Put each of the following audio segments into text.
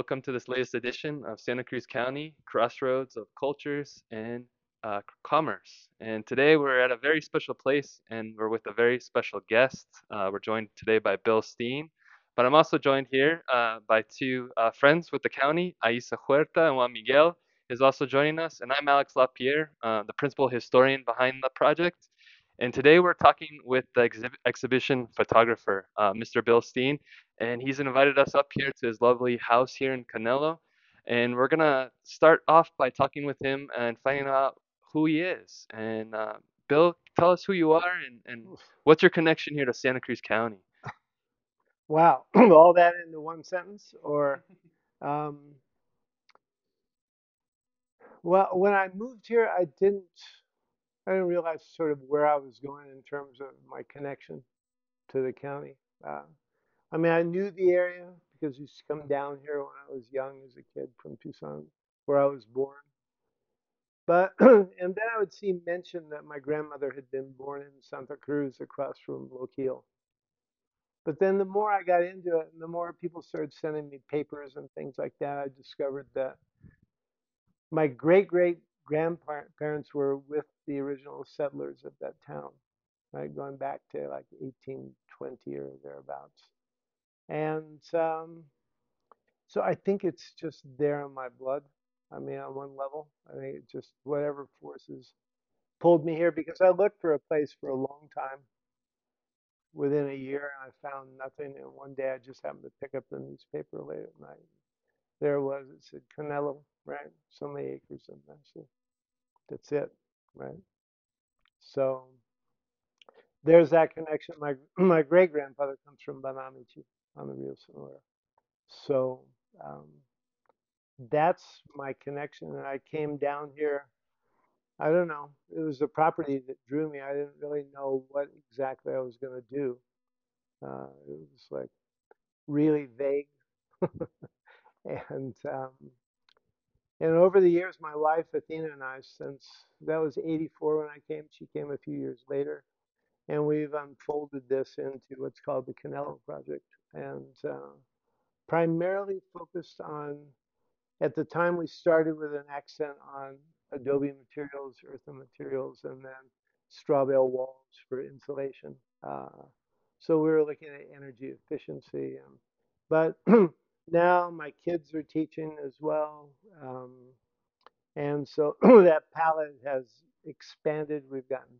Welcome to this latest edition of Santa Cruz County Crossroads of Cultures and uh, Commerce. And today we're at a very special place and we're with a very special guest. Uh, we're joined today by Bill Steen, but I'm also joined here uh, by two uh, friends with the county, Aisa Huerta and Juan Miguel is also joining us. And I'm Alex LaPierre, uh, the principal historian behind the project. And today we're talking with the exhib- exhibition photographer, uh, Mr. Bill Steen, and he's invited us up here to his lovely house here in Canelo. And we're gonna start off by talking with him and finding out who he is. And uh, Bill, tell us who you are and, and what's your connection here to Santa Cruz County. Wow, all that into one sentence, or um, well, when I moved here, I didn't, I didn't realize sort of where I was going in terms of my connection to the county. Uh, I mean, I knew the area because I used to come down here when I was young as a kid from Tucson, where I was born. But and then I would see mention that my grandmother had been born in Santa Cruz across from Loquillo. But then the more I got into it, and the more people started sending me papers and things like that, I discovered that my great great grandparents were with the original settlers of that town, right, going back to like 1820 or thereabouts. And um, so I think it's just there in my blood. I mean, on one level, I think it just whatever forces pulled me here because I looked for a place for a long time. Within a year, and I found nothing. And one day, I just happened to pick up the newspaper late at night. There was. It said Canelo, right? So many acres of master. That's it, right? So there's that connection. My my great grandfather comes from Banamichi on the Rio Sonora. So um, that's my connection. And I came down here. I don't know. It was the property that drew me. I didn't really know what exactly I was going to do. Uh, it was like really vague. and um, and over the years, my wife Athena and I, since that was '84 when I came, she came a few years later, and we've unfolded this into what's called the Canelo Project, and uh, primarily focused on. At the time, we started with an accent on adobe materials, earthen materials, and then straw bale walls for insulation. Uh, so we were looking at energy efficiency, and, but now my kids are teaching as well. Um, and so that palette has expanded. We've gotten,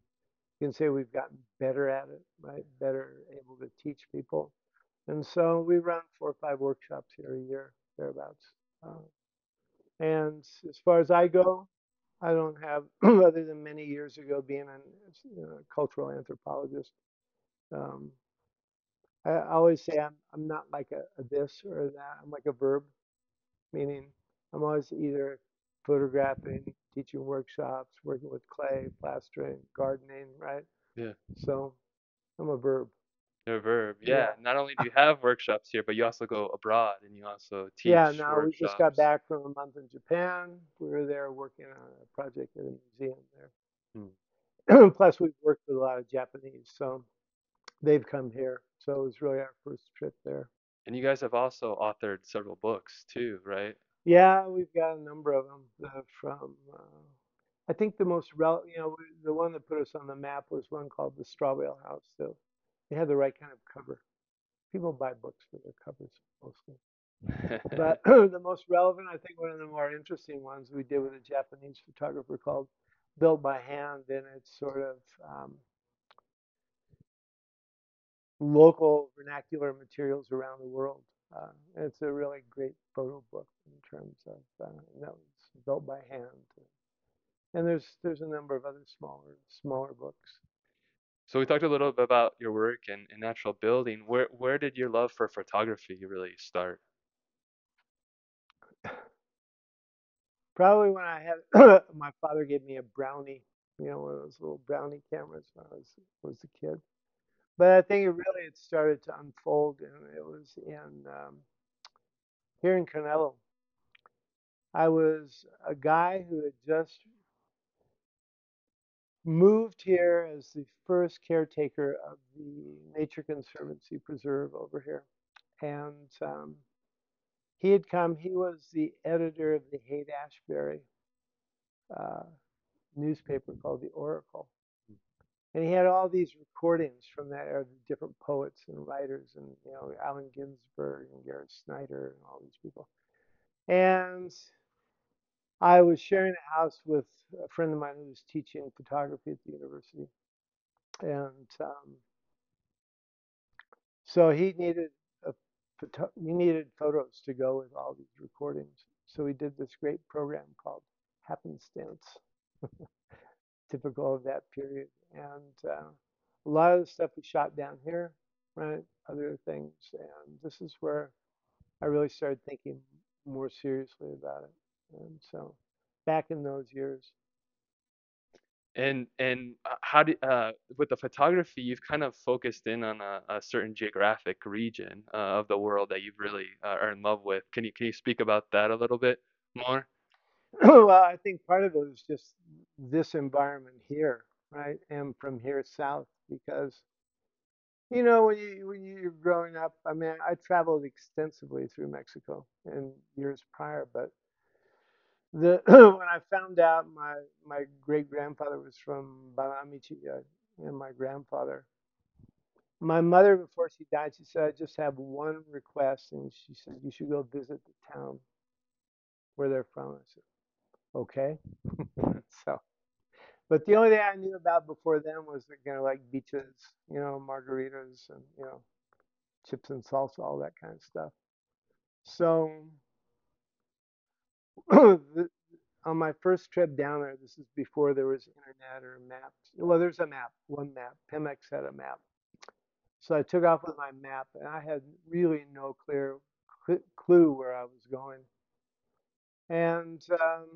can say we've gotten better at it, right? Better able to teach people. And so we run four or five workshops here a year, thereabouts. Uh, and as far as I go, I don't have, other than many years ago being a you know, cultural anthropologist, um, I always say I'm I'm not like a, a this or a that. I'm like a verb, meaning I'm always either photographing, teaching workshops, working with clay, plastering, gardening, right? Yeah. So I'm a verb. You're a verb. Yeah. Yeah. Not only do you have workshops here, but you also go abroad and you also teach Yeah, now we just got back from a month in Japan. We were there working on a project at a museum there. Hmm. Plus, we've worked with a lot of Japanese, so they've come here. So it was really our first trip there. And you guys have also authored several books too, right? Yeah, we've got a number of them uh, from. Uh, I think the most rel, you know, the one that put us on the map was one called the Straw Bale House. So they had the right kind of cover. People buy books for their covers mostly. But the most relevant, I think, one of the more interesting ones we did with a Japanese photographer called Built by Hand, and it's sort of um, local vernacular materials around the world. Uh, it's a really great photo book in terms of uh, that was built by hand. And there's there's a number of other smaller smaller books. So we talked a little bit about your work in, in natural building. Where where did your love for photography really start? Probably when I had my father gave me a brownie, you know, one of those little brownie cameras when I was was a kid. But I think it really it started to unfold, and it was in um, here in Canelo. I was a guy who had just moved here as the first caretaker of the Nature Conservancy Preserve over here, and um, he had come. He was the editor of the Haight Ashbury uh, newspaper called the Oracle, and he had all these recordings from that era, the different poets and writers, and you know Allen Ginsberg and Gary Snyder and all these people. And I was sharing a house with a friend of mine who was teaching photography at the university, and um, so he needed a photo- he needed photos to go with all these recordings. So we did this great program called Happenstance, typical of that period, and uh, a lot of the stuff we shot down here, right? Other things, and this is where I really started thinking more seriously about it. And so back in those years. And and uh, how do uh, with the photography, you've kind of focused in on a, a certain geographic region uh, of the world that you've really uh, are in love with. Can you can you speak about that a little bit more? well, I think part of it was just this environment here, right? And from here south, because you know when you when you're growing up, I mean, I traveled extensively through Mexico in years prior, but the when I found out my my great grandfather was from Banamichi, uh, and my grandfather, my mother before she died, she said, "I just have one request," and she said, "You should go visit the town where they're from." I said, "Okay." so, but the only thing I knew about before then was you know like beaches, you know, margaritas, and you know, chips and salsa, all that kind of stuff. So on my first trip down there, this is before there was internet or maps. Well, there's a map, one map. Pemex had a map. So I took off with my map, and I had really no clear cl- clue where I was going. And um,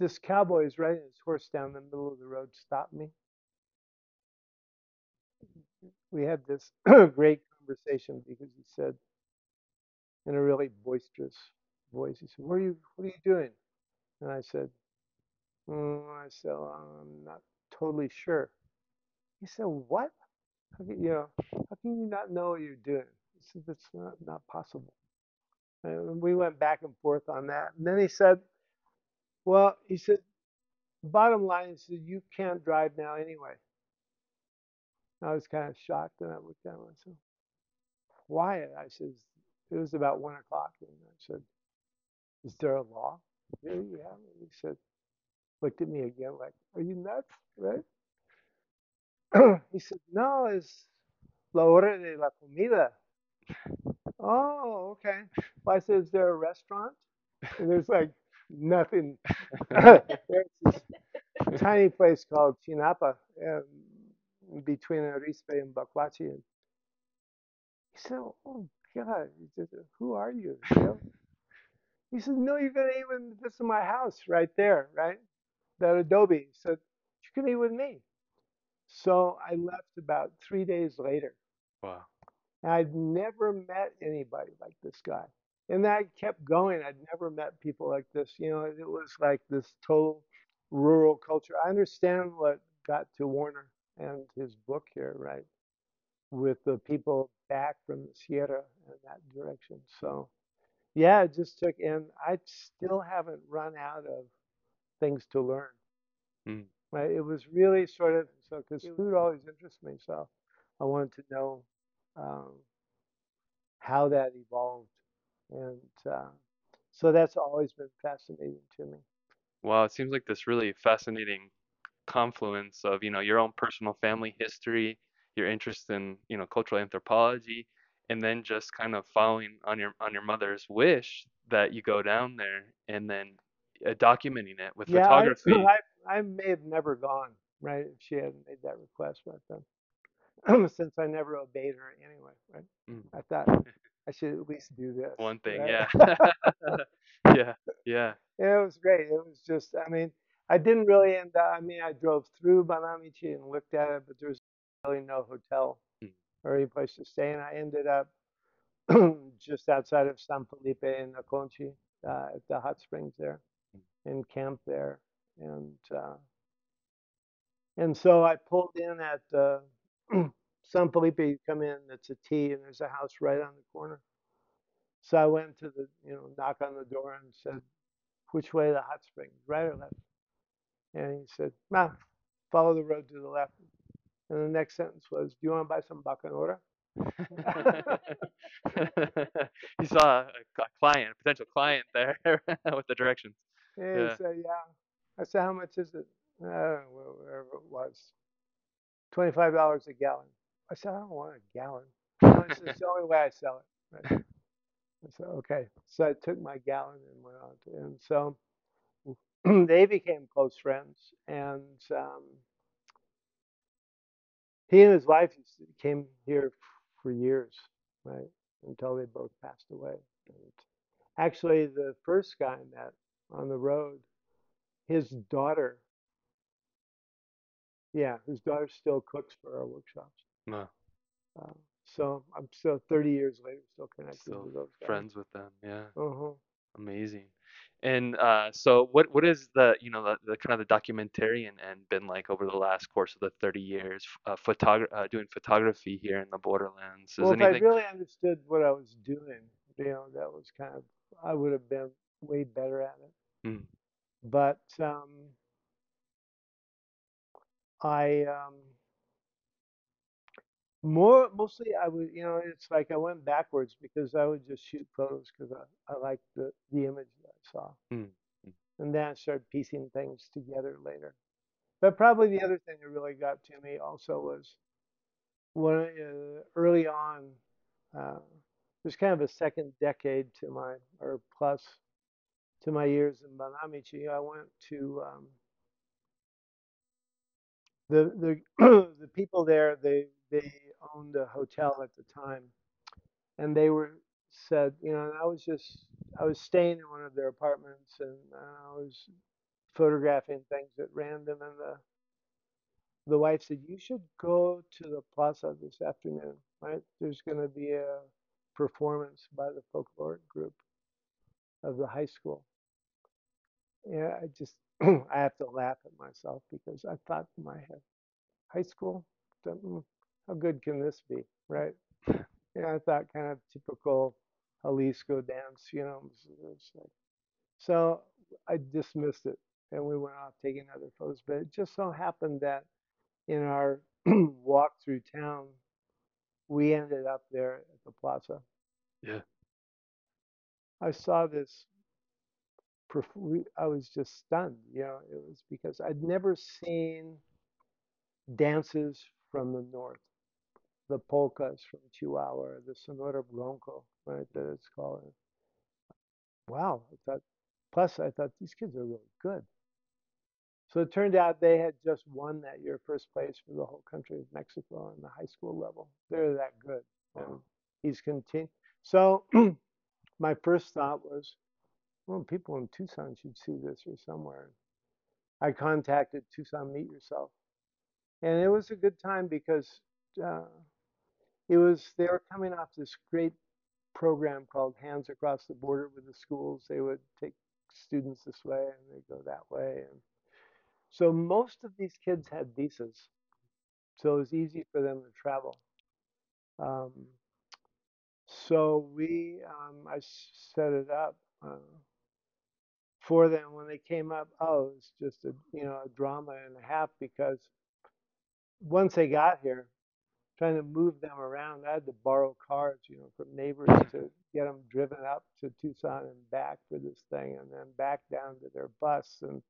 this cowboy is riding his horse down the middle of the road, stopped me. We had this great conversation because he said, in a really boisterous voice, he said, "What are you? What are you doing?" And I said, mm, "I said, I'm not totally sure." He said, "What? How can, you know, how can you not know what you're doing?" He said, "That's not not possible." And we went back and forth on that. And then he said, "Well," he said, "Bottom line is that you can't drive now anyway." I was kind of shocked, and I looked at said, "Why?" I said, "It was about one o'clock," and I said, "Is there a law?" Yeah. He said, looked at me again like, "Are you nuts?" Right? he said, "No, it's la hora de la comida." Oh, okay. Well, I said, "Is there a restaurant?" And there's like nothing. There's this tiny place called Chinapa um, between Arispe and Bacuachi. And he said, "Oh God," he said, "Who are you?" you know? He said, "No, you're gonna eat with this is my house right there, right? That adobe." He said, "You can eat with me." So I left about three days later. Wow. And I'd never met anybody like this guy. And that kept going. I'd never met people like this. You know, it was like this total rural culture. I understand what got to Warner and his book here, right? With the people back from the Sierra and that direction. So, yeah, it just took, and I still haven't run out of things to learn. Mm. Right? It was really sort of so because food always interests me. So I wanted to know um, how that evolved, and uh, so that's always been fascinating to me. Wow, it seems like this really fascinating confluence of, you know, your own personal family history, your interest in, you know, cultural anthropology, and then just kind of following on your on your mother's wish that you go down there and then uh, documenting it with Yeah, photography. I I may have never gone right if she hadn't made that request back then, since I never obeyed her anyway. Right? Mm. I thought I should at least do this. One thing, right? yeah. Yeah, yeah. It was great. It was just, I mean, I didn't really end up, I mean, I drove through Banamichi and looked at it, but there was really no hotel Mm. or any place to stay. And I ended up just outside of San Felipe in Aconchi, uh, at the hot springs there, and camped there. And, uh, and so I pulled in at uh, San Felipe. You come in, it's a T, and there's a house right on the corner. So I went to the, you know, knock on the door and said, which way the hot springs, right or left? And he said, nah, follow the road to the left. And the next sentence was, do you want to buy some bacanora? he saw a, a client, a potential client there with the directions. And Yeah. he said, yeah. I said, how much is it? Uh, well, whatever it was. $25 a gallon. I said, I don't want a gallon. No, it's it's the only way I sell it. Right? I said, okay. So I took my gallon and went on to, and so they became close friends. And um, he and his wife came here for years, right, until they both passed away. And actually, the first guy I met on the road, his daughter, yeah, his daughter still cooks for our workshops. No, Uh, so I'm still 30 years later, still connected still to those guys. friends with them. Yeah. Uh-huh. Amazing. And uh, so, what what is the you know the, the kind of the documentarian end been like over the last course of the 30 years uh, photogra- uh, doing photography here in the borderlands? Is Well, if I really understood what I was doing, you know, that was kind of, I would have been way better at it. Mm, But um, I um, more mostly I would, you know, it's like I went backwards because I would just shoot photos because I, I liked the the image that I saw, mm, mm. and then I started piecing things together later. But probably the other thing that really got to me also was when uh, early on, uh, there's kind of a second decade to my or plus to my years in Banamichi. I went to um, the the the people there. They they owned a hotel at the time, and they were said, you know, I was just I was staying in one of their apartments, and I was photographing things at random, and the the wife said, you should go to the plaza this afternoon, right? There's going to be a performance by the folklore group of the high school. Yeah, I just I have to laugh at myself because I thought in my head, high school, mm, how good can this be, right? Yeah, I thought kind of typical Jalisco dance, you know. it was- it's like- So I dismissed it, and we went off taking other photos. But it just so happened that in our walk through town, we ended up there at the plaza. Yeah. I saw this. I was just stunned. You know, it was because I'd never seen dances from the north, the polkas from Chihuahua, the Sonora Bronco, right? That it's called. Wow, I thought. Plus, I thought these kids are really good. So it turned out they had just won that year first place for the whole country of Mexico on the high school level. They're that good. Wow. he's continued. So my first thought was, well, people in Tucson should see this or somewhere. I contacted Tucson Meet Yourself. And it was a good time because uh, it was, they were coming off this great program called Hands Across the Border with the schools. They would take students this way and they go that way. And so most of these kids had visas, so it was easy for them to travel. Um, so we, um, I set it up uh, for them when they came up. Oh, it was just a you know a drama and a half because once they got here, trying to move them around, I had to borrow cars, you know, from neighbors to get them driven up to Tucson and back for this thing, and then back down to their bus, and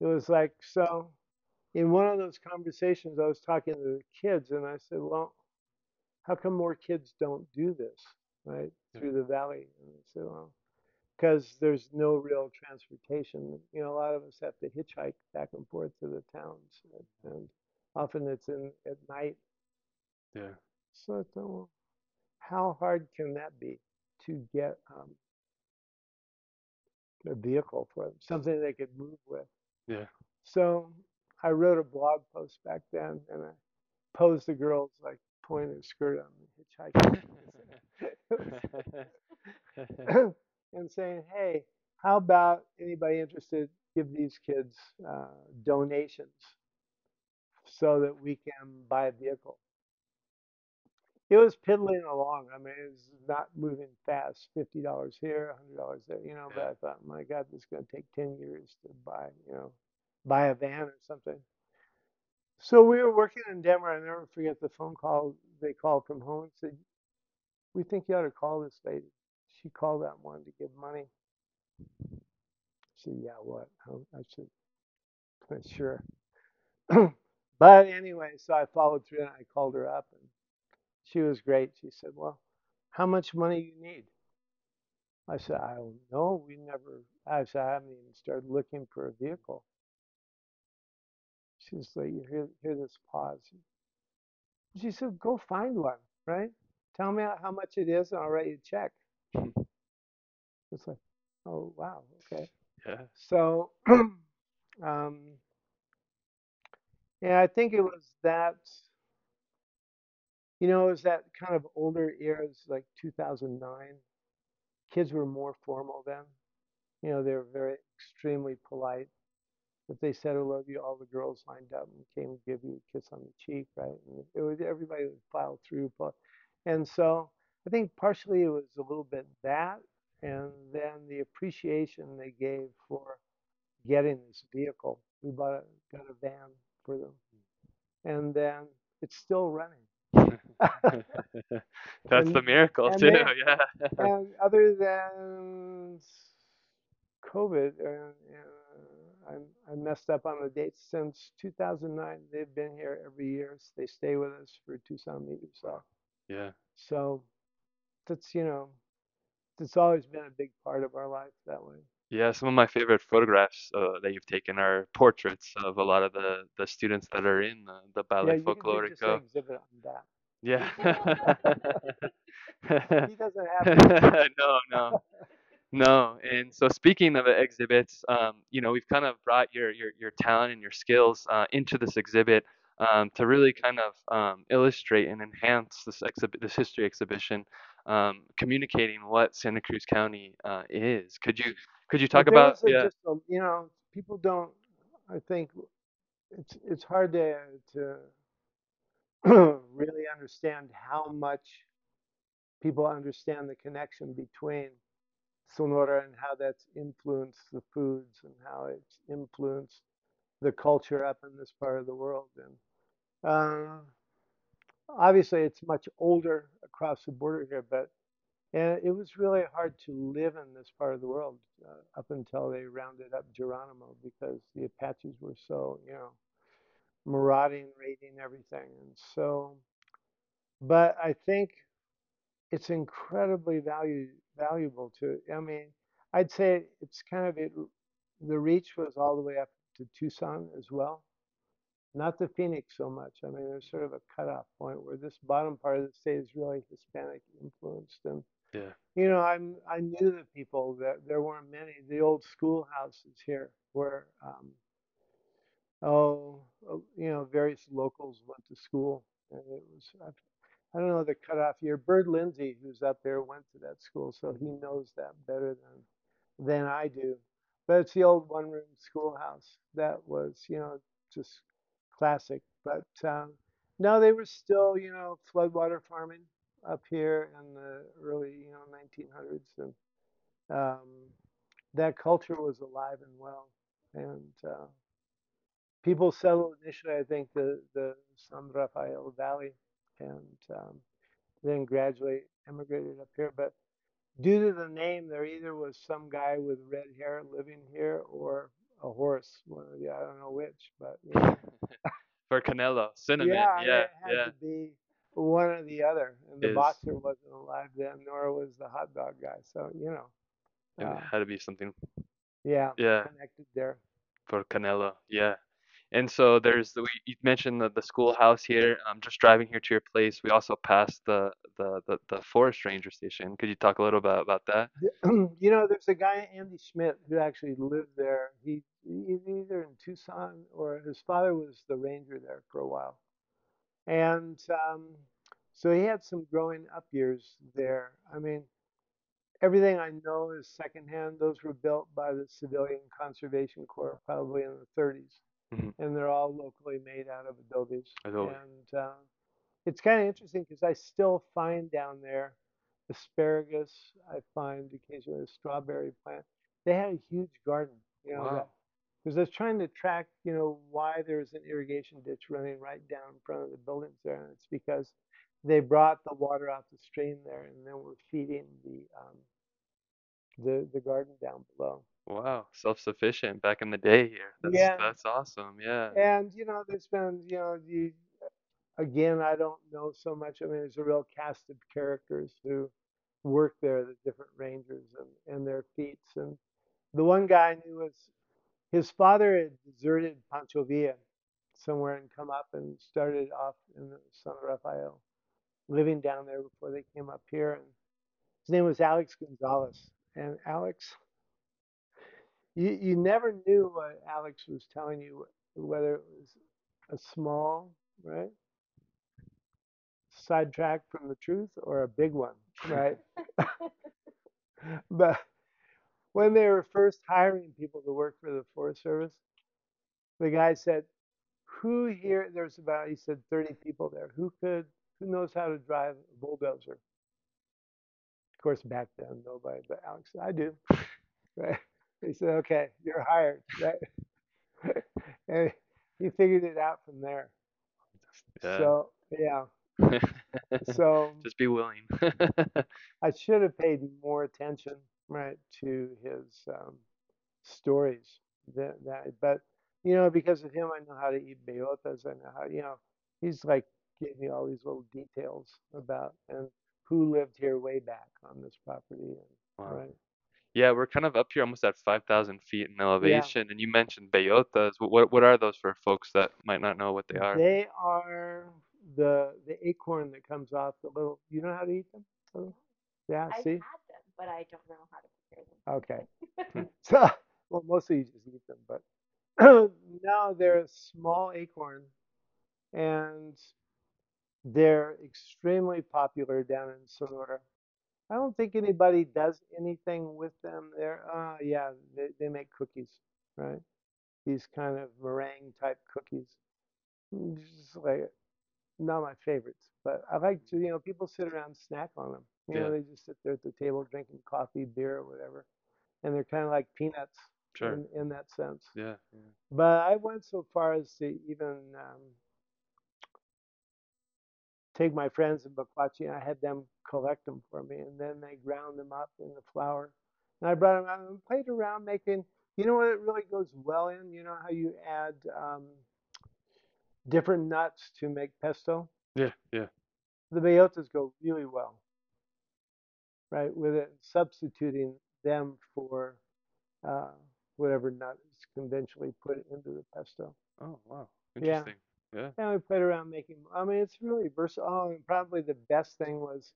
it was like so. In one of those conversations, I was talking to the kids, and I said, "Well, how come more kids don't do this, right, through the valley?" And they said, "Well, because there's no real transportation. You know, a lot of us have to hitchhike back and forth to the towns, and, and often it's in at night. Yeah. So well, how hard can that be to get um, a vehicle for them, something they could move with? Yeah. So I wrote a blog post back then, and I posed the girls like pulling their skirt on and hitchhiking. and saying, hey, how about anybody interested give these kids uh, donations so that we can buy a vehicle? It was piddling along. I mean, it was not moving fast. Fifty dollars here, hundred dollars there, you know. But I thought, my God, this is going to take ten years to buy, you know, buy a van or something. So we were working in Denver. I never forget the phone call they called from home and said, "We think you ought to call this lady." She called that one to give money. I said, "Yeah, what?" I said, "Sure." But anyway, so I followed through and I called her up and she was great. She said, Well, how much money you need? I said, I don't know. We never, I said, I haven't even started looking for a vehicle. She's like, you hear, hear this pause. She said, Go find one, right? Tell me how much it is and I'll write you a check. It's like, Oh, wow, okay. Yeah. So, um, yeah, I think it was that. You know, it was that kind of older eras, like 2009. Kids were more formal then. You know, they were very extremely polite. If they said I love you, all the girls lined up and came and give you a kiss on the cheek, right? And it was everybody would file through. And so I think partially it was a little bit that, and then the appreciation they gave for getting this vehicle. We bought a, got a van for them, and then it's still running. That's the miracle too. they Yeah. and other than COVID, uh, uh, I, I messed up on the dates. Since 2009, they've been here every year. s- They stay with us for Tucson Meet So, Yeah. so that's you know, it's always been a big part of our life that way. Yeah, some of my favorite photographs uh, that you've taken are portraits of a lot of the the students that are in the, the Yeah, Ballet you do just an Folklorico. exhibit on that. Yeah. He doesn't have No, no. No, and so speaking of exhibits, um, you know, we've kind of brought your your your talent and your skills uh, into this exhibit um, to really kind of um, illustrate and enhance this exhibit, this history exhibition, um, communicating what Santa Cruz County uh, is. Could you could you talk about yeah just you know, people don't. I think it's it's hard to to really understand how much people understand the connection between Sonora and how that's influenced the foods and how it's influenced the culture up in this part of the world. And uh, obviously, it's much older across the border here, but and it was really hard to live in this part of the world uh, up until they rounded up Geronimo because the Apaches were so, you know, marauding, raiding everything. And so, but I think it's incredibly value, valuable to, I mean, I'd say it's kind of it, the reach was all the way up to Tucson as well. Not the Phoenix so much. I mean, there's sort of a cutoff point where this bottom part of the state is really Hispanic influenced. And, yeah you know, I'm, I knew the people that there weren't many. The old schoolhouses here were, um, oh, uh, you know, various locals went to school. And it was, I I don't know the cutoff year. Bird Lindsay, who's up there, went to that school, so he knows that better than than I do. But it's the old one-room schoolhouse that was, you know, just classic. But um, no, they were still, you know, floodwater farming up here in the early, you know, 1900s, and um, that culture was alive and well. And uh, people settled initially, I think, the the San Rafael Valley, and um, then gradually immigrated up here. But due to the name, there either was some guy with red hair living here or a horse. Of the, I don't know which, but you know, for Canelo cinnamon. yeah, Yeah, it had yeah. to be one or the other. And the Is boxer wasn't alive then, nor was the hot dog guy. So you know, it uh, had to be something. yeah, Yeah, connected there. for Canelo. Yeah. And so there's the, you mentioned the, the schoolhouse here. Um, just driving here to your place, we also passed the, the, the, the forest ranger station. Could you talk a little bit about that? You know, there's a guy Andy Schmidt who actually lived there. He he's either in Tucson or his father was the ranger there for a while. And um, so he had some growing up years there. I mean, everything I know is secondhand. Those were built by the Civilian Conservation Corps probably in the 30s, hmm and they're all locally made out of adobes. Adobe. And uh, it's kind of interesting because I still find down there asparagus. I find occasionally a strawberry plant. They had a huge garden, you know, Wow. because I was trying to track, you know, why there's an irrigation ditch running right down in front of the buildings there, and it's because they brought the water out the stream there, and then we're feeding the um, the the garden down below. Wow. Self-sufficient back in the day here. That's Yeah, that's awesome. Yeah. and you know, there's been, you know, the again, I don't know so much. I mean, there's a real cast of characters who work there, the different rangers and, and their feats. And the one guy I knew was his father had deserted Pancho Villa somewhere and come up and started off in the San Rafael, living down there before they came up here. And his name was Alex Gonzalez. And Alex, you, you never knew what Alex was telling you, whether it was a small, right, sidetrack from the truth or a big one, right? But when they were first hiring people to work for the Forest Service, the guy said, "Who here? There's about," he said, "30 people there. Who could, who knows how to drive a bulldozer?" Of course, back then nobody, but Alex "I do." Right? He said, "Okay, you're hired." Right? And he figured it out from there. Yeah. So yeah, so Just be willing. I should have paid more attention, right, to his um, stories. That, that, but you know, because of him, I know how to eat bellotas. I know how, you know, he's like gave me all these little details about and who lived here way back on this property, and Wow. right, Yeah, we're kind of up here almost at 5,000 feet in yeah, elevation, and you mentioned bellotas. Wh- What what are those for folks that might not know what they are? they are the the acorn that comes off the little. You know how to eat them? Oh, Yeah, I've see, had them, but I don't know how to prepare them. okay. So, well, mostly you just eat them, but now they're a small acorn and they're extremely popular down in Sonora. I don't think anybody does anything with them there. Uh, yeah, they, they make cookies, right? These kind of meringue type cookies. Just like not my favorites, but I like to, you know, people sit around and snack on them. You know, they just sit there at the table drinking coffee, beer, or whatever, and they're kind of like peanuts sure. in in that sense. Yeah, yeah. But I went so far as to even um, take my friends in Bacuachi and I had them collect them for me, and then they ground them up in the flour. And I brought them out and played around making. You know what it really goes well in? You know how you add um, different nuts to make pesto? Yeah, yeah. The bellotas go really well, right? With it, substituting them for uh, whatever nut is conventionally put into the pesto. Oh, wow. Interesting. Yeah. And we played around making. I mean, it's really versatile. Oh, and probably the best thing was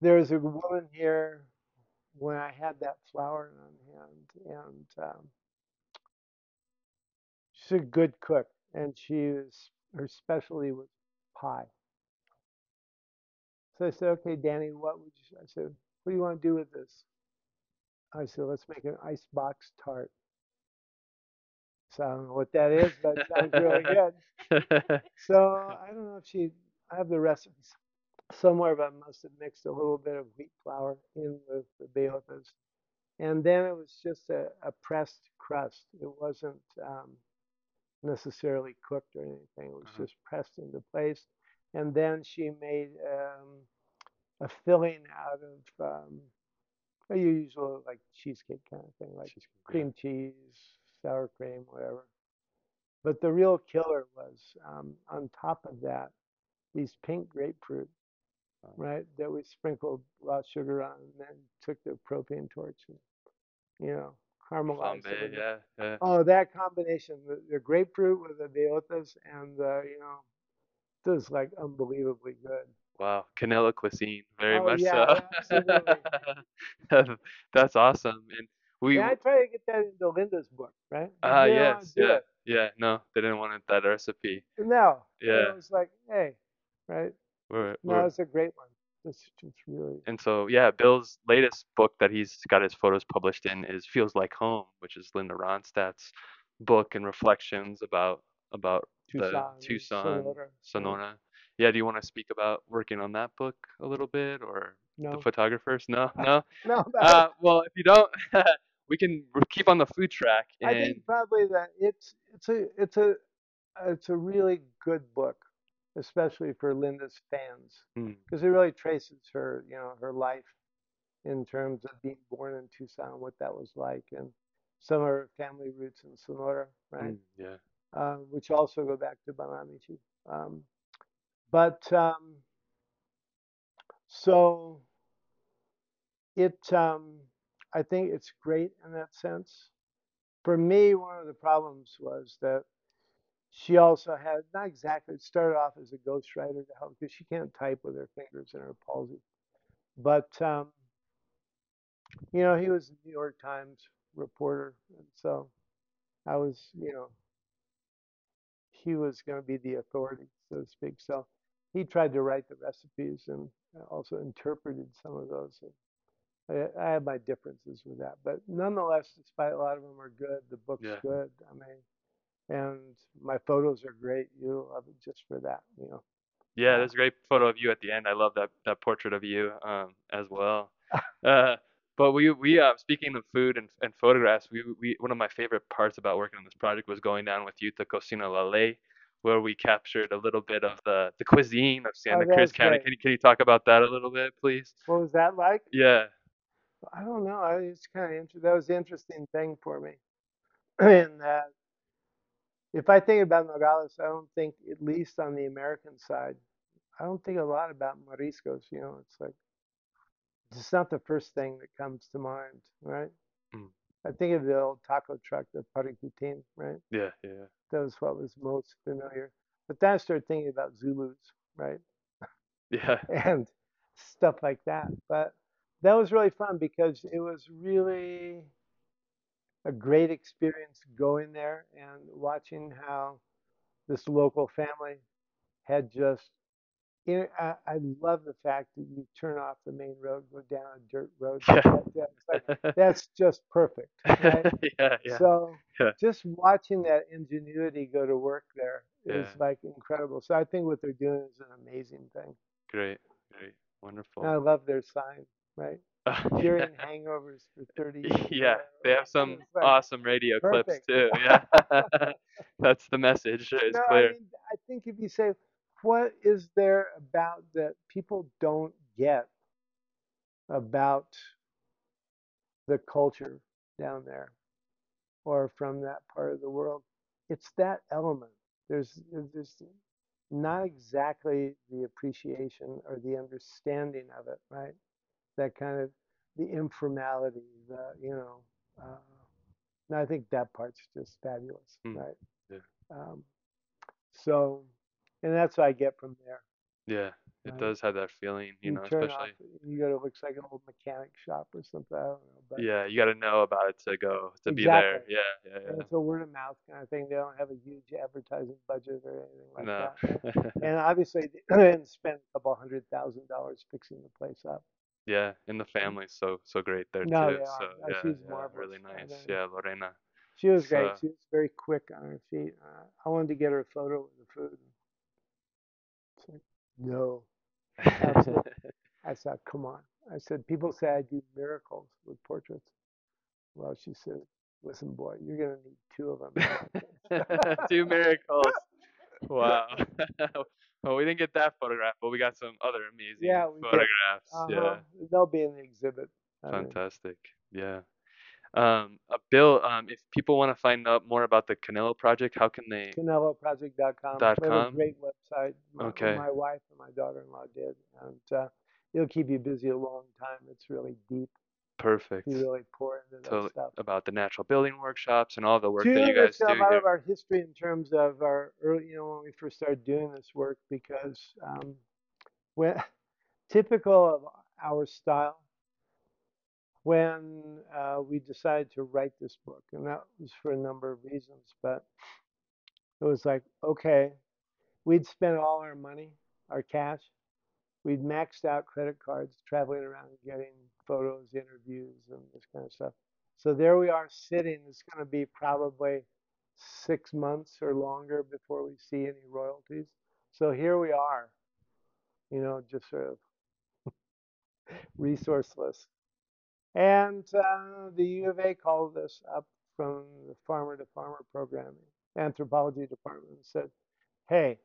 there was a woman here when I had that flour on hand, and um, she's a good cook, and she was her specialty was pie. So I said, "Okay, Danny, what would you?" I said, "What do you want to do with this?" I said, "Let's make an ice box tart." So I don't know what that is, but it sounds really good. So I don't know if she. I have the recipes somewhere, but I must have mixed a little bit of wheat flour in with the bellotas, and then it was just a, a pressed crust. It wasn't um, necessarily cooked or anything. It was Uh-huh. just pressed into place, and then she made um, a filling out of um, a usual like cheesecake kind of thing, like yeah. cream cheese, sour cream, whatever. But the real killer was um, on top of that, these pink grapefruit, Wow. right? That we sprinkled raw sugar on and then took the propane torch and, you know, caramelized Flambe, it. yeah, yeah. Oh, that combination, the, the grapefruit with the bellotas and the, you know, this is like unbelievably good. Wow, Canelo cuisine, very Oh, much yeah, so. That's awesome. And we, Yeah, I try to get that into Linda's book, right? Ah, they yes, yeah, it. yeah. No, they didn't want that recipe. No. Yeah, it was like, hey, right? we're, No, we're, it's a great one. It's just really, and so yeah, Bill's latest book that he's got his photos published in is Feels Like Home, which is Linda Ronstadt's book and reflections about about the Tucson, Tucson, Sonora. Sonora. yeah, do you want to speak about working on that book a little bit or the photographers? No, no. no. Uh, well, if you don't, we can keep on the food track I think probably that it's it's a it's a it's a really good book, especially for Linda's fans, Mm, because it really traces her you know her life in terms of being born in Tucson, what that was like, and some of her family roots in Sonora, right? mm, yeah, uh, which also go back to Banamichi. Um, but um, so it, um, I think it's great in that sense. For me, one of the problems was that she also had not exactly it started off as a ghostwriter to help because she can't type with her fingers and her palsy. But um, you know, he was a New York Times reporter, and so I was, you know, he was going to be the authority, so to speak. So he tried to write the recipes and also interpreted some of those. And I, I have my differences with that, but nonetheless, despite a lot of them are good, the book's Yeah. good. I mean, and my photos are great. You'll love it just for that, you know. yeah. There's a great photo of you at the end. I love that that portrait of you um, as well. Uh, but we we uh, speaking of food and, and photographs, we we one of my favorite parts about working on this project was going down with you to Cocina La Ley, where we captured a little bit of the the cuisine of Santa Cruz County. Can you can you talk about that a little bit, please? What was that like? Yeah. I don't know. I, it's kind of. That was the interesting thing for me. and if I think about Nogales, I don't think, at least on the American side, I don't think a lot about mariscos. You know, it's like, it's not the first thing that comes to mind, right? Mm. I think of the old taco truck, the paricutin, right? Yeah. Yeah. That was what was most familiar. But then I started thinking about Zula's, right? Yeah. and stuff like that. But that was really fun because it was really a great experience going there and watching how this local family had just. You know, I, I love the fact that you turn off the main road, go down a dirt road. Yeah. That, that's, like, that's just perfect, right? yeah. Yeah. So Yeah. just watching that ingenuity go to work there is Yeah. like incredible. So I think what they're doing is an amazing thing. Great. Great. Wonderful. And I love their sign, right? Uh, Curing hangovers for 30 years. Yeah, they have some awesome radio clips too. Yeah, that's the message. It's no, clear. I, mean, I think if you say, what is there about that people don't get about the culture down there or from that part of the world? It's that element. There's, there's not exactly the appreciation or the understanding of it, right? That kind of the informality, the, you know, uh, and I think that part's just fabulous, Mm, right? yeah. Um, so, and that's what I get from there. Yeah, it Right. does have that feeling, you know, turn especially. off, you go to looks like an old mechanic shop or something. I don't know, but Yeah, you got to know about it to go to be there. Exactly. Yeah, yeah, and yeah. it's a word of mouth kind of thing. They don't have a huge advertising budget or anything like No. that. And obviously, they didn't spend a couple hundred thousand dollars fixing the place up. Yeah, and the family's so so great there No, too. they are. So Uh, yeah, she's yeah, marvelous. really I nice. Yeah, Lorena. She was great. She was very quick on her feet. Uh, I wanted to get her a photo with the food. It's like, no. Absolutely. I said, come on. I said, people say I do miracles with portraits. Well, she said, listen, boy, you're going to need two of them. Two miracles. Wow. well, we didn't get that photograph, but we got some other amazing Yeah, photographs. Uh-huh. They'll be in the exhibit. Yeah, fantastic. Yeah. Um, uh, Bill, um, if people want to find out more about the Canelo project, how can they? CaneloProject.com. Dot We have a com? great website. My, Okay. my wife and my daughter-in-law did, and uh, it'll keep you busy a long time. It's really deep. Perfect. You really pour into that Totally. stuff. About the natural building workshops and all the work Two, that you guys do a lot here. of our history in terms of our early, you know, when we first started doing this work, because um, when typical of our style, when uh, we decided to write this book, and that was for a number of reasons, but it was like, okay, we'd spent all our money, our cash, we'd maxed out credit cards, traveling around getting photos, interviews, and this kind of stuff. So there we are sitting. It's going to be probably six months or longer before we see any royalties. So here we are, you know, just sort of resourceless. And uh, the U of A called us up from the farmer to farmer programming, anthropology department, and said, hey,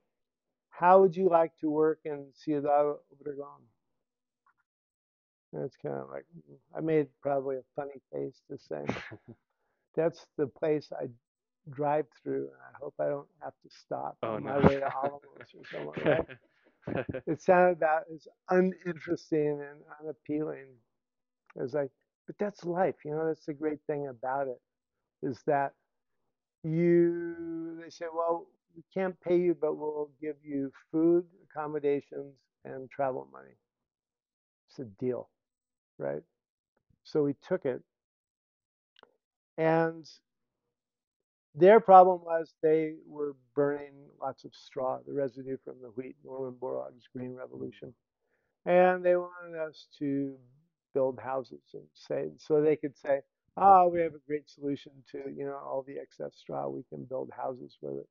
how would you like to work in Ciudad Obregón? It's kind of like, I made probably a funny face to say, that's the place I drive through, and I hope I don't have to stop Oh on no. my way to Alamos or somewhere, right? It sounded about as uninteresting and unappealing as like, but that's life, you know, that's the great thing about it, is that you, they say, well, we can't pay you, but we'll give you food, accommodations, and travel money. It's a deal, right? So we took it. And their problem was they were burning lots of straw, the residue from the wheat, Norman Borlaug's Green Revolution. And they wanted us to build houses and say, so they could say, oh, we have a great solution to, you know, all the excess straw. We can build houses with it.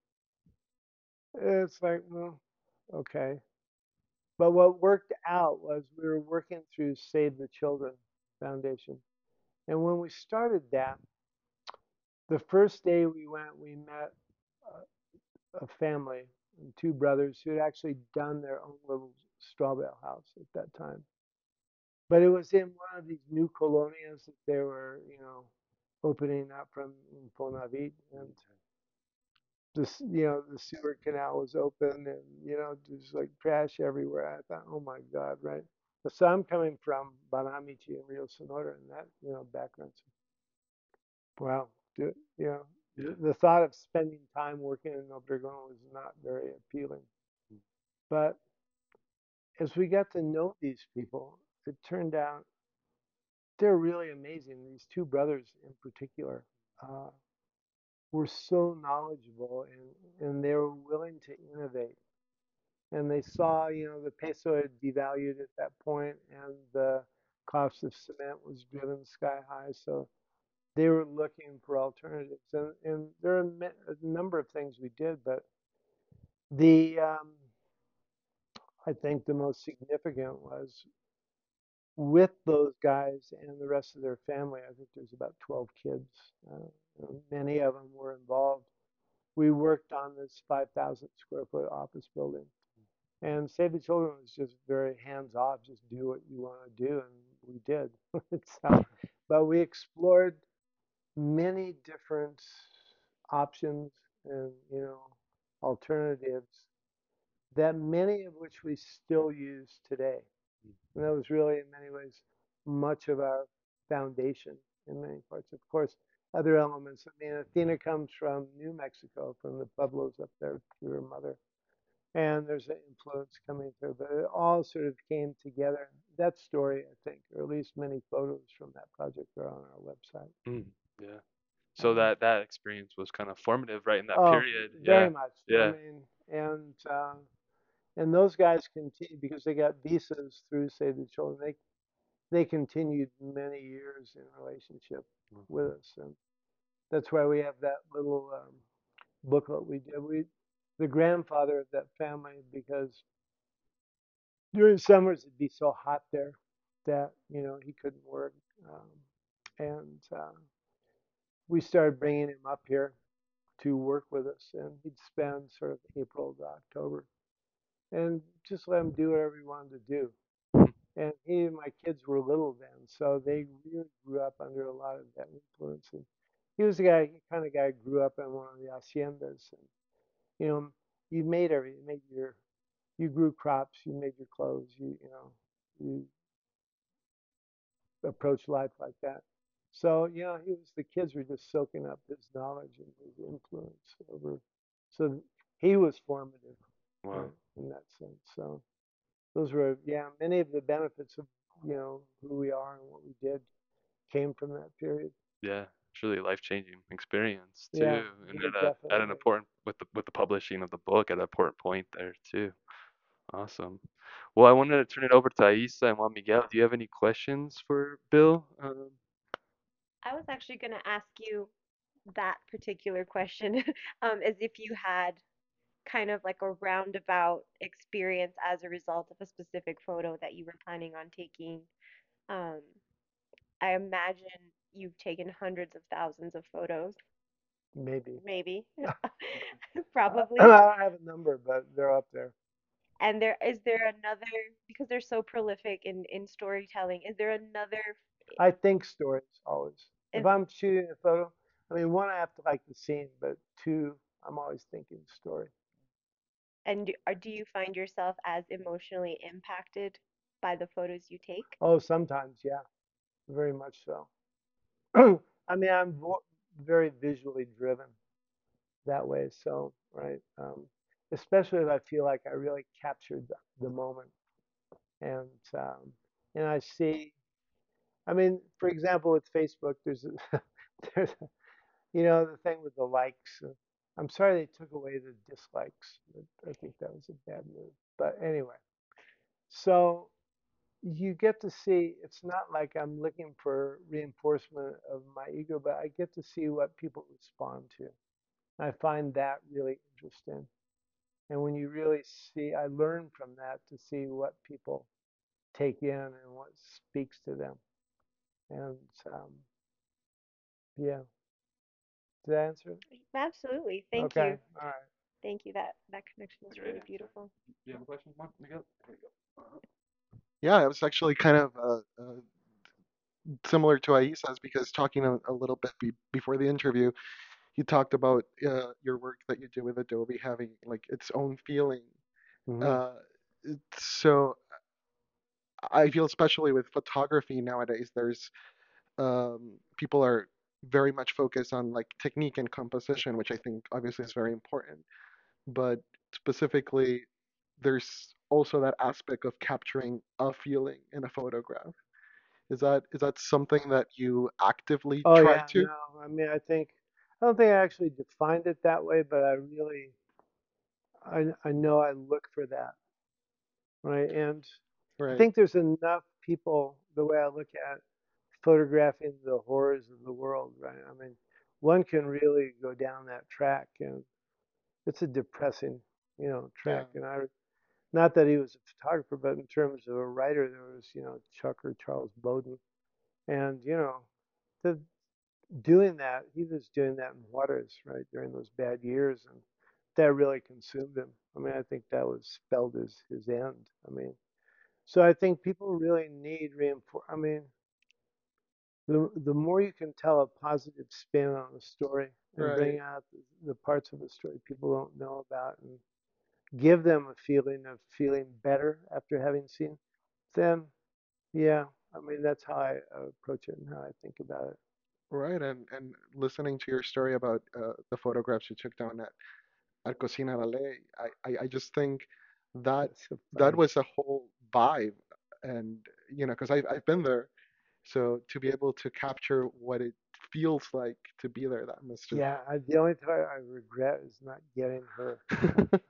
It's like, well, okay. But what worked out was we were working through Save the Children Foundation. And when we started that, the first day we went, we met a, family, two brothers who had actually done their own little straw bale house at that time. But it was in one of these new colonias that they were, you know, opening up from Infonavit, and this, you know, the sewer canal was open, and you know, there's like trash everywhere. I thought, oh my God, right? So I'm coming from Banamichi and Rio Sonora, and that, you know, background. So, Wow, you know, Yeah. the thought of spending time working in Obregon was not very appealing. Mm. But as we got to know these people, it turned out they're really amazing. These two brothers in particular uh, were so knowledgeable and, and they were willing to innovate. And they saw, you know, the peso had devalued at that point and the cost of cement was driven sky high. So they were looking for alternatives. And, and there are a number of things we did, but the, um, I think the most significant was with those guys and the rest of their family. I think there's about 12 kids. Uh, many of them were involved. We worked on this 5,000 square foot office building. And Save the Children was just very hands off, just do what you want to do. And we did. so, but we explored many different options and, you know, alternatives that many of which we still use today. And that was really, in many ways, much of our foundation in many parts. Of course, other elements. I mean, Athena comes from New Mexico, from the Pueblos up there through her mother. And there's an influence coming through, but it all sort of came together. That story, I think, or at least many photos from that project are on our website. Mm, yeah. So Um, that that experience was kind of formative, right, in that Oh, period. very Yeah. much. Yeah. I mean, and uh, and those guys continue because they got visas through Save the Children. They they continued many years in relationship Mm. with us, and that's why we have that little um, booklet we did. We the grandfather of that family because during summers it'd be so hot there that you know he couldn't work, um, and uh, we started bringing him up here to work with us, and he'd spend sort of April to October, and just let him do whatever he wanted to do. Hmm. And he and my kids were little then, so they really grew up under a lot of that influence. And he was the guy, kind of guy who grew up in one of the haciendas, and you know, you made every, you made your, you grew crops, you made your clothes, you, you know, you approached life like that. So, you know, he was, the kids were just soaking up his knowledge and his influence over, so he was formative Wow. right, in that sense. So those were, yeah, many of the benefits of, you know, who we are and what we did came from that period. Yeah. It's really life changing experience too. Yeah, And at, a, at an important with the with the publishing of the book at an important point there too. Awesome. Well, I wanted to turn it over to Aisa and Juan Miguel. Do you have any questions for Bill? Um, I was actually going to ask you that particular question, um, as if you had kind of like a roundabout experience as a result of a specific photo that you were planning on taking. Um, I imagine you've taken hundreds of thousands of photos, Maybe. maybe, probably. I don't have a number, but they're up there. And there is there another because they're so prolific in in storytelling. Is there another I think stories always. If is I'm shooting a photo, I mean, one, I have to like the scene, but two, I'm always thinking story. And do, you find yourself as emotionally impacted by the photos you take? Oh, sometimes, yeah, very much so. I mean, I'm very visually driven that way, so, right. Um, especially if I feel like I really captured the, the moment. And um, and I see, I mean, for example, with Facebook, there's a, there's a, you know the thing with the likes. I'm sorry they took away the dislikes. I think that was a bad move. But anyway, so you get to see. It's not like I'm looking for reinforcement of my ego, but I get to see what people respond to. I find that really interesting. And when you really see, I learn from that to see what people take in and what speaks to them. And um, yeah, did that answer it? Absolutely. Thank Okay, you. all right. Thank you. That that connection is really beautiful. Do you have a question, Mark? Miguel? There you go. Yeah, it was actually kind of uh, uh, similar to Aisa's because talking a, a little bit be, before the interview, you talked about uh, your work that you do with Adobe having like its own feeling. hmm Uh, it- so I feel especially with photography nowadays, there's um, people are very much focused on like technique and composition, which I think obviously is very important. But specifically, there's also that aspect of capturing a feeling in a photograph. Is that is that something that you actively Oh try yeah, to? no, I mean, I think I don't think I actually defined it that way, but I really, I I know I look for that, right? And I think there's enough people, the way I look at photographing the horrors of the world, right? I mean, one can really go down that track, and it's a depressing, you know, yeah, track. And I, not that he was a photographer, but in terms of a writer, there was, you know, Chuck or Charles Bowden, and you know, the doing that, he was doing that in Juárez, right, during those bad years, and that really consumed him. I mean, I think that was spelled as his end. I mean, so I think people really need reinforce. I mean, the the more you can tell a positive spin on a story and right, bring out the, parts of the story people don't know about, and give them a feeling of feeling better after having seen, then yeah, I mean, that's how I approach it and how I think about it. right. And and listening to your story about uh, the photographs you took down at at Cocina I, I I just think that so that was a whole vibe, and you know, because I've I've been there, so to be able to capture what it feels like to be there, that must just Yeah, I, the only thing I regret is not getting her.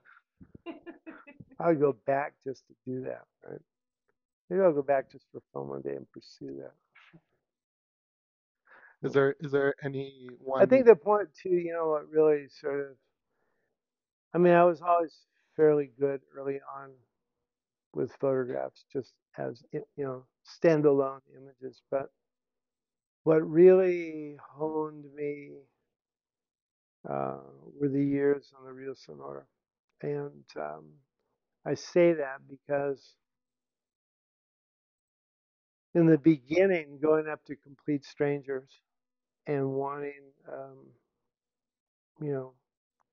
I would go back just to do that, right? Maybe I'll go back just for fun one day and pursue that. Is there is there any one? I think the point too, you know, what really sort of, I mean, I was always fairly good early on with photographs, just as you know, standalone images. But what really honed me uh, were the years on the Rio Sonora, and um, I say that because in the beginning, going up to complete strangers and wanting, um, you know,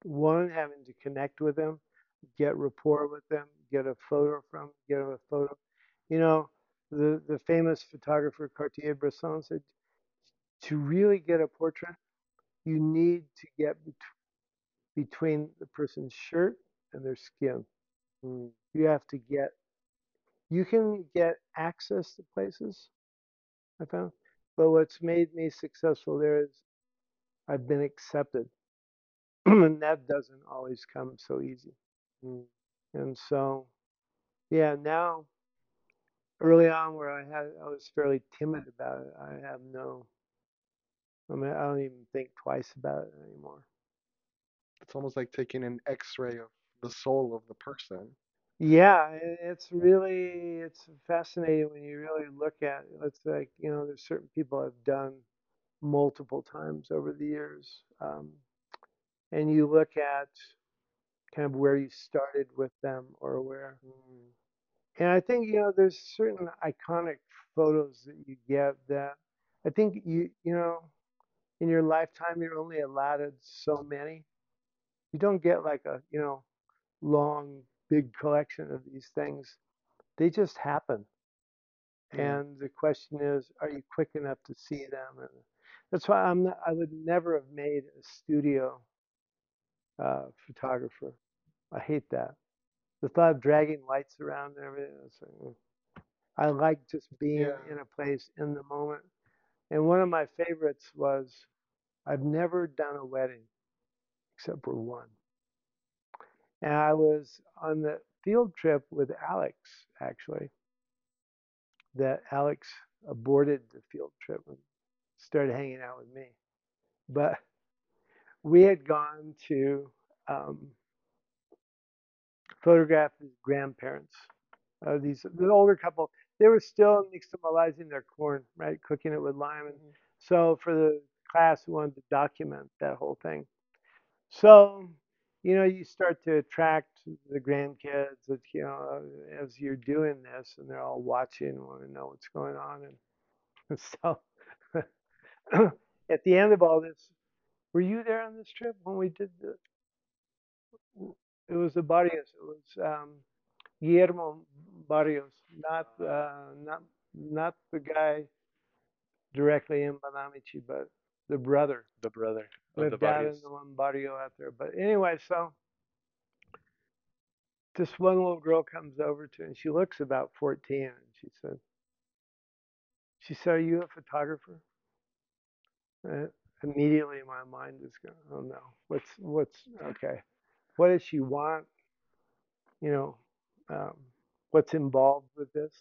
one having to connect with them, get rapport with them, get a photo from, get a photo. You know, the the famous photographer Cartier-Bresson said, to really get a portrait, you need to get bet- between the person's shirt and their skin. mm, You have to get. You can get access to places. I found, but what's made me successful there is I've been accepted, and that doesn't always come so easy. mm, And so, yeah, now early on where I had I was fairly timid about it, I have no. I mean, I don't even think twice about it anymore. it's almost like taking an X-ray of the soul of the person. Yeah, it's really it's fascinating when you really look at it. It's like, you know, there's certain people I've done multiple times over the years. Um, and you look at kind of where you started with them or where. And I think, you know, there's certain iconic photos that you get that I think you, you know, in your lifetime, you're only allotted so many. You don't get like a, you know, long, big collection of these things. They just happen. And the question is, are you quick enough to see them? And that's why I'm not, I would never have made a studio uh, photographer. I hate that. The thought of dragging lights around and everything. Like, mm. I like just being Yeah. in a place in the moment. And one of my favorites was I've never done a wedding except for one. And I was on the field trip with Alex, actually. That Alex aborted the field trip and started hanging out with me. But we had gone to um, photograph his grandparents. Uh, these the older couple, they were still nixtamalizing their corn, right, cooking it with lime. And so for the class, we wanted to document that whole thing. So, you know, you start to attract the grandkids, that, you know, as you're doing this, and they're all watching and want to know what's going on. And so, at the end of all this, were you there on this trip when we did the? It was the Barrios. It was um, Guillermo Barrios, not uh, not not the guy directly in Banamichi, but the brother The brother of the lived out in the one barrio out there. But anyway, so this one little girl comes over to, and she looks about 14, and she said, she said, "Are you a photographer?" Uh, immediately, my mind is going, "Oh no, what's what's okay? What does she want? You know, um, what's involved with this?"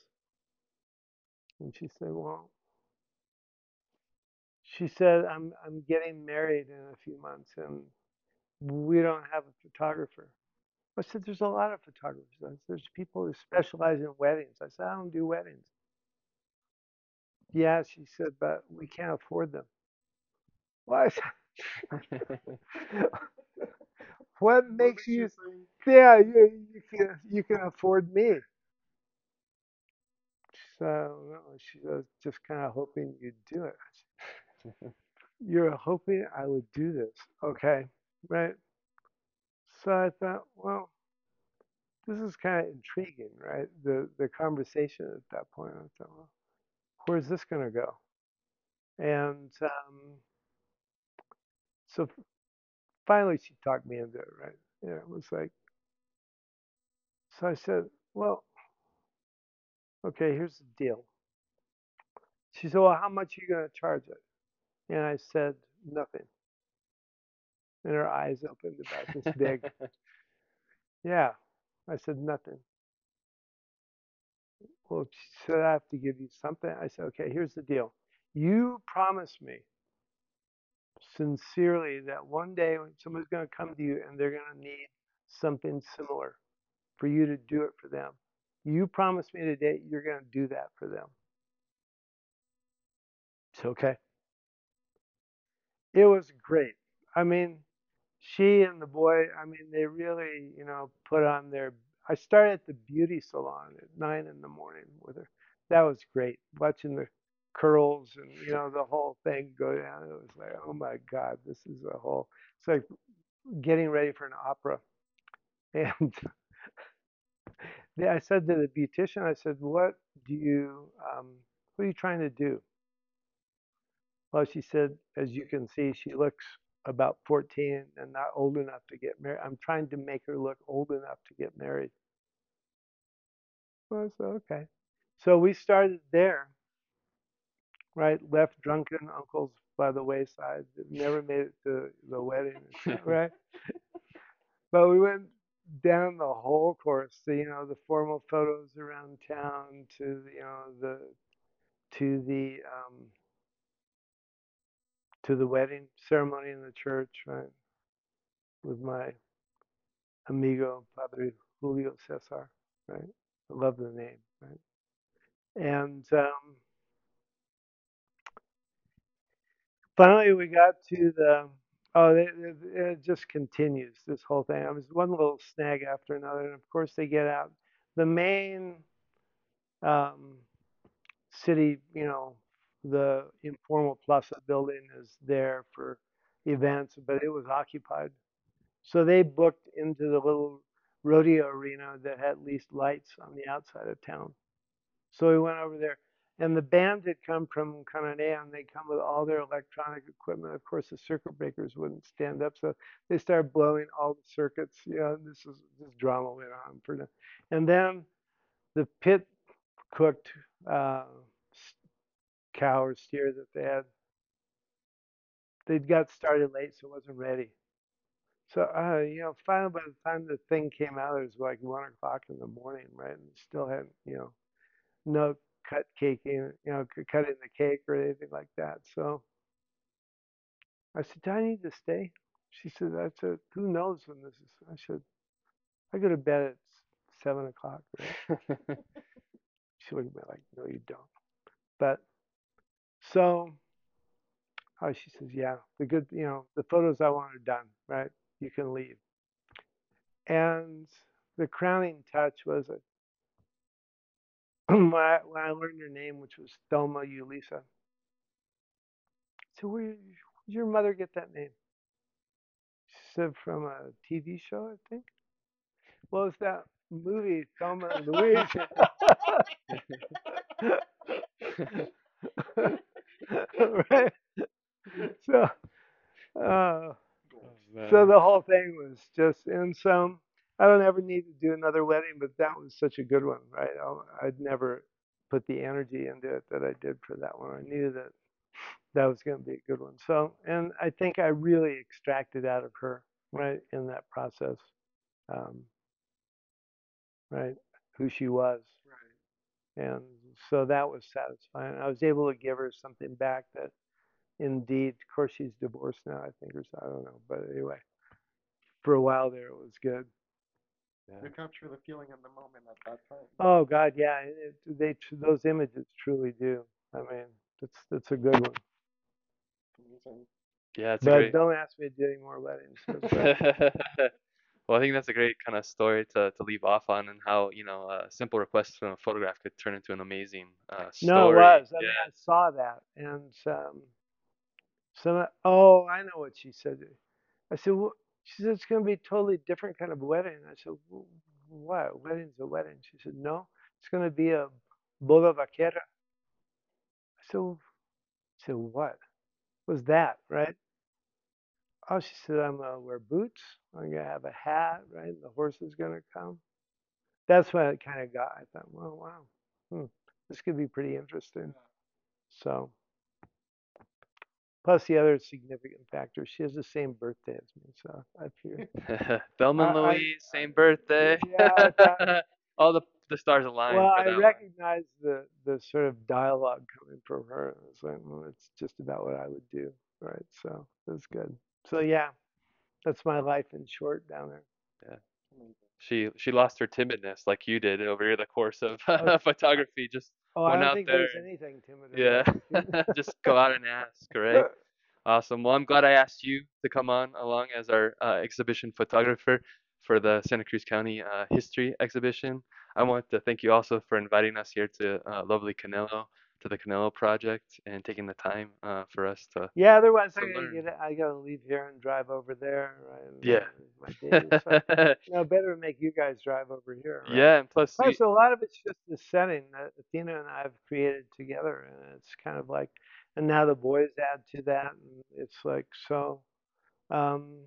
And she said, "Well." She said, "I'm I'm getting married in a few months, and we don't have a photographer." I said, "There's a lot of photographers. Said, There's people who specialize in weddings." I said, "I don't do weddings." Yeah, she said, "But we can't afford them." What? what makes you? Yeah, you you can you can afford me. So she was just kind of hoping you'd do it. You're hoping I would do this, okay? Right? So I thought, well, this is kind of intriguing, right? The the conversation at that point. I thought, well, where's this going to go? And um, so finally, she talked me into it, right? Yeah, it was like, so I said, well, okay, here's the deal. She said, well, how much are you going to charge it? And I said, nothing. And her eyes opened about this big. yeah, I said, nothing. Well, she said, I have to give you something. I said, okay, here's the deal. You promise me sincerely that one day when somebody's going to come to you and they're going to need something similar for you to do it for them. You promise me today you're going to do that for them. It's okay. It was great. I mean, she and the boy, I mean, they really, you know, put on their. I started at the beauty salon at nine in the morning with her. That was great. Watching the curls and, you know, the whole thing go down. It was like, oh my God, this is a whole. It's like getting ready for an opera. And I said to the beautician, I said, what do you, um, what are you trying to do? Well, she said, as you can see, she looks about 14 and not old enough to get married. I'm trying to make her look old enough to get married. Well, I said, okay. So we started there, right? Left drunken uncles by the wayside never made it to the wedding, right? But we went down the whole course, the, you know, the formal photos around town to, the, you know, the, to the, um, to the wedding ceremony in the church, right? With my amigo Padre Julio Cesar, right? I love the name, right? And um, finally, we got to the. Oh, it, it, it just continues this whole thing. It was one little snag after another, and of course they get out. The main um, city, you know, the informal Plaza building is there for events, but it was occupied. So they booked into the little rodeo arena that had at least lights on the outside of town. So we went over there. And the band had come from Cananea and they come with all their electronic equipment. Of course, the circuit breakers wouldn't stand up. So they started blowing all the circuits. You know, this is this drama went on for. And then the pit cooked uh, cow or steer that they had, They'd got started late, so it wasn't ready. So, uh, you know, finally, by the time the thing came out, it was like one o'clock in the morning, right? And still hadn't, you know, no cut caking, you know, cutting the cake or anything like that. So I said, Do I need to stay? She said, I said, Who knows when this is? I said, I go to bed at seven o'clock, right? she looked at me like, No, you don't. But so oh, she says, Yeah, the good, you know, the photos I want are done, right? You can leave. And the crowning touch was a when I, when I learned her name, which was Thelma Ulisa. So where did your mother get that name? She said from a TV show, I think. Well, it's that movie, Thelma and Louise. right. So, uh, so the whole thing was just in some. I don't ever need to do another wedding, but that was such a good one, right? I, I'd never put the energy into it that I did for that one. I knew that that was going to be a good one. So, and I think I really extracted out of her, right, in that process, um, right, who she was. Right. And so that was satisfying. I was able to give her something back that indeed, of course, she's divorced now, I think, or so, I don't know. But anyway, for a while there, it was good. You capture the feeling in the moment at that time. Oh God, yeah, it, they those images truly do. I mean, it's it's a good one. Amazing. Yeah, it's But great. don't ask me to do any more weddings. 'cause, well, I think that's a great kind of story to, to leave off on, and how you know a simple request from a photograph could turn into an amazing uh, story. no, it was. I mean. I saw that, and um, some. Oh, I know what she said. I said, well, she said it's going to be a totally different kind of wedding. I said, "Wh- what? Wedding's a wedding. She said, no, it's going to be a boda vaquera. I said, "Well," I said, what? Was that right? Oh, she said, I'm gonna wear boots. I'm gonna have a hat, right? The horse is gonna come. That's when it kind of got. I thought, well, wow, hmm, this could be pretty interesting. So, plus the other significant factor, she has the same birthday as me, so I feel. Thelma and I- I- Louise, same birthday. Yeah, All the the stars aligned Well, I recognize the the sort of dialogue coming from her. It's like, well, it's just about what I would do, right? So that's good. So yeah, that's my life in short down there. Yeah. She she lost her timidness like you did over the course of Oh. photography. Just Oh, I don't think there there's anything timid. yeah, just go out and ask, right? Awesome. Well, I'm glad I asked you to come on along as our uh, exhibition photographer for the Santa Cruz County uh, History exhibition. I want to thank you also for inviting us here to uh, lovely Canelo, to the Canelo Project, and taking the time uh, for us to. Yeah, otherwise I to gotta learn. get. I gotta leave here and drive over there, right? Yeah. uh, My. So, no, better make you guys drive over here. Right? yeah, and plus, Right, you- a lot of it's just the setting that Athena and I have created together, and it's kind of like, and now the boys add to that, and it's like so. Um,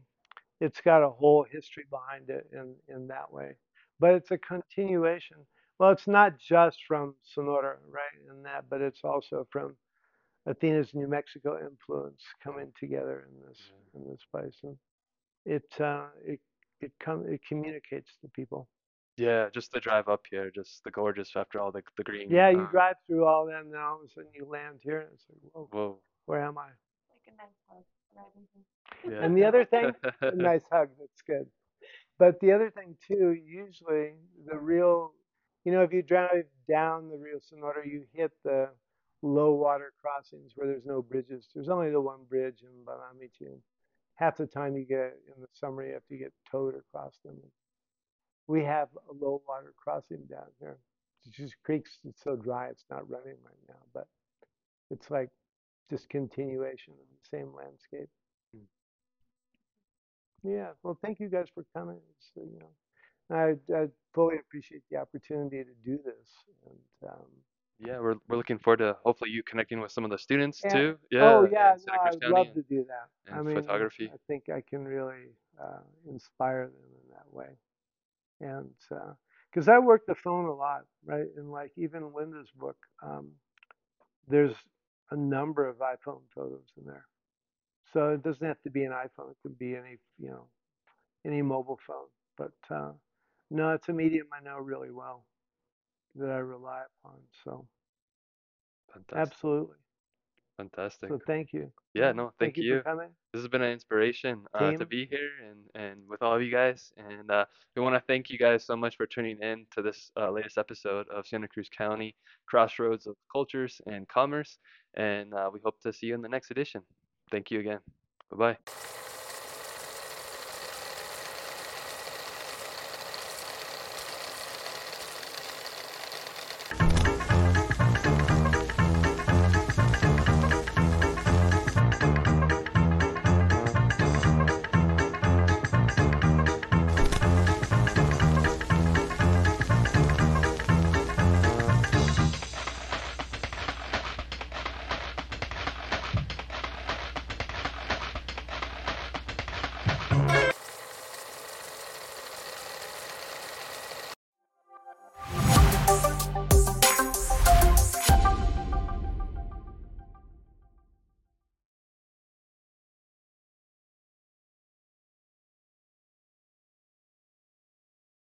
it's got a whole history behind it in in that way, but it's a continuation. Well, it's not just from Sonora, right, and that, but it's also from Athena's New Mexico influence coming together in this in this place, and it uh, it it come it communicates to people. yeah, just the drive up here, just the gorgeous after all the the green. Yeah, you uh, drive through all that, and then all of a sudden you land here, and it's like, whoa, Whoa. where am I? Like a nice hug arriving here. Yeah. And the other thing, a nice hug. That's good. But the other thing too, usually the real, you know, if you drive down the Rio Sonora, you hit the low water crossings where there's no bridges. There's only the one bridge in Banamichi. Half the time you get in the summer, you have to get towed across them. We have a low water crossing down here. It's just creeks. It's so dry, it's not running right now, but it's like just continuation of the same landscape. Mm. Yeah. Well, thank you guys for coming. It's, you know, I, I fully appreciate the opportunity to do this. And um, Yeah, we're we're looking forward to hopefully you connecting with some of the students and too. oh Yeah, yeah, no, I'd love and, to do that. I mean, photography. I think I can really uh, inspire them in that way. And because I work the phone a lot, right? And like even Linda's book, um, there's a number of iPhone photos in there. So it doesn't have to be an iPhone. It could be any, you know, any mobile phone. But uh, no, it's a medium I know really well that I rely upon. So Fantastic. absolutely. Fantastic. So thank you. Yeah, no, thank thank you for coming, This has been an inspiration uh, to be here and, and with all of you guys. And uh, we want to thank you guys so much for tuning in to this uh, latest episode of Santa Cruz County Crossroads of Cultures and Commerce. And uh, we hope to see you in the next edition. Thank you again. Bye bye.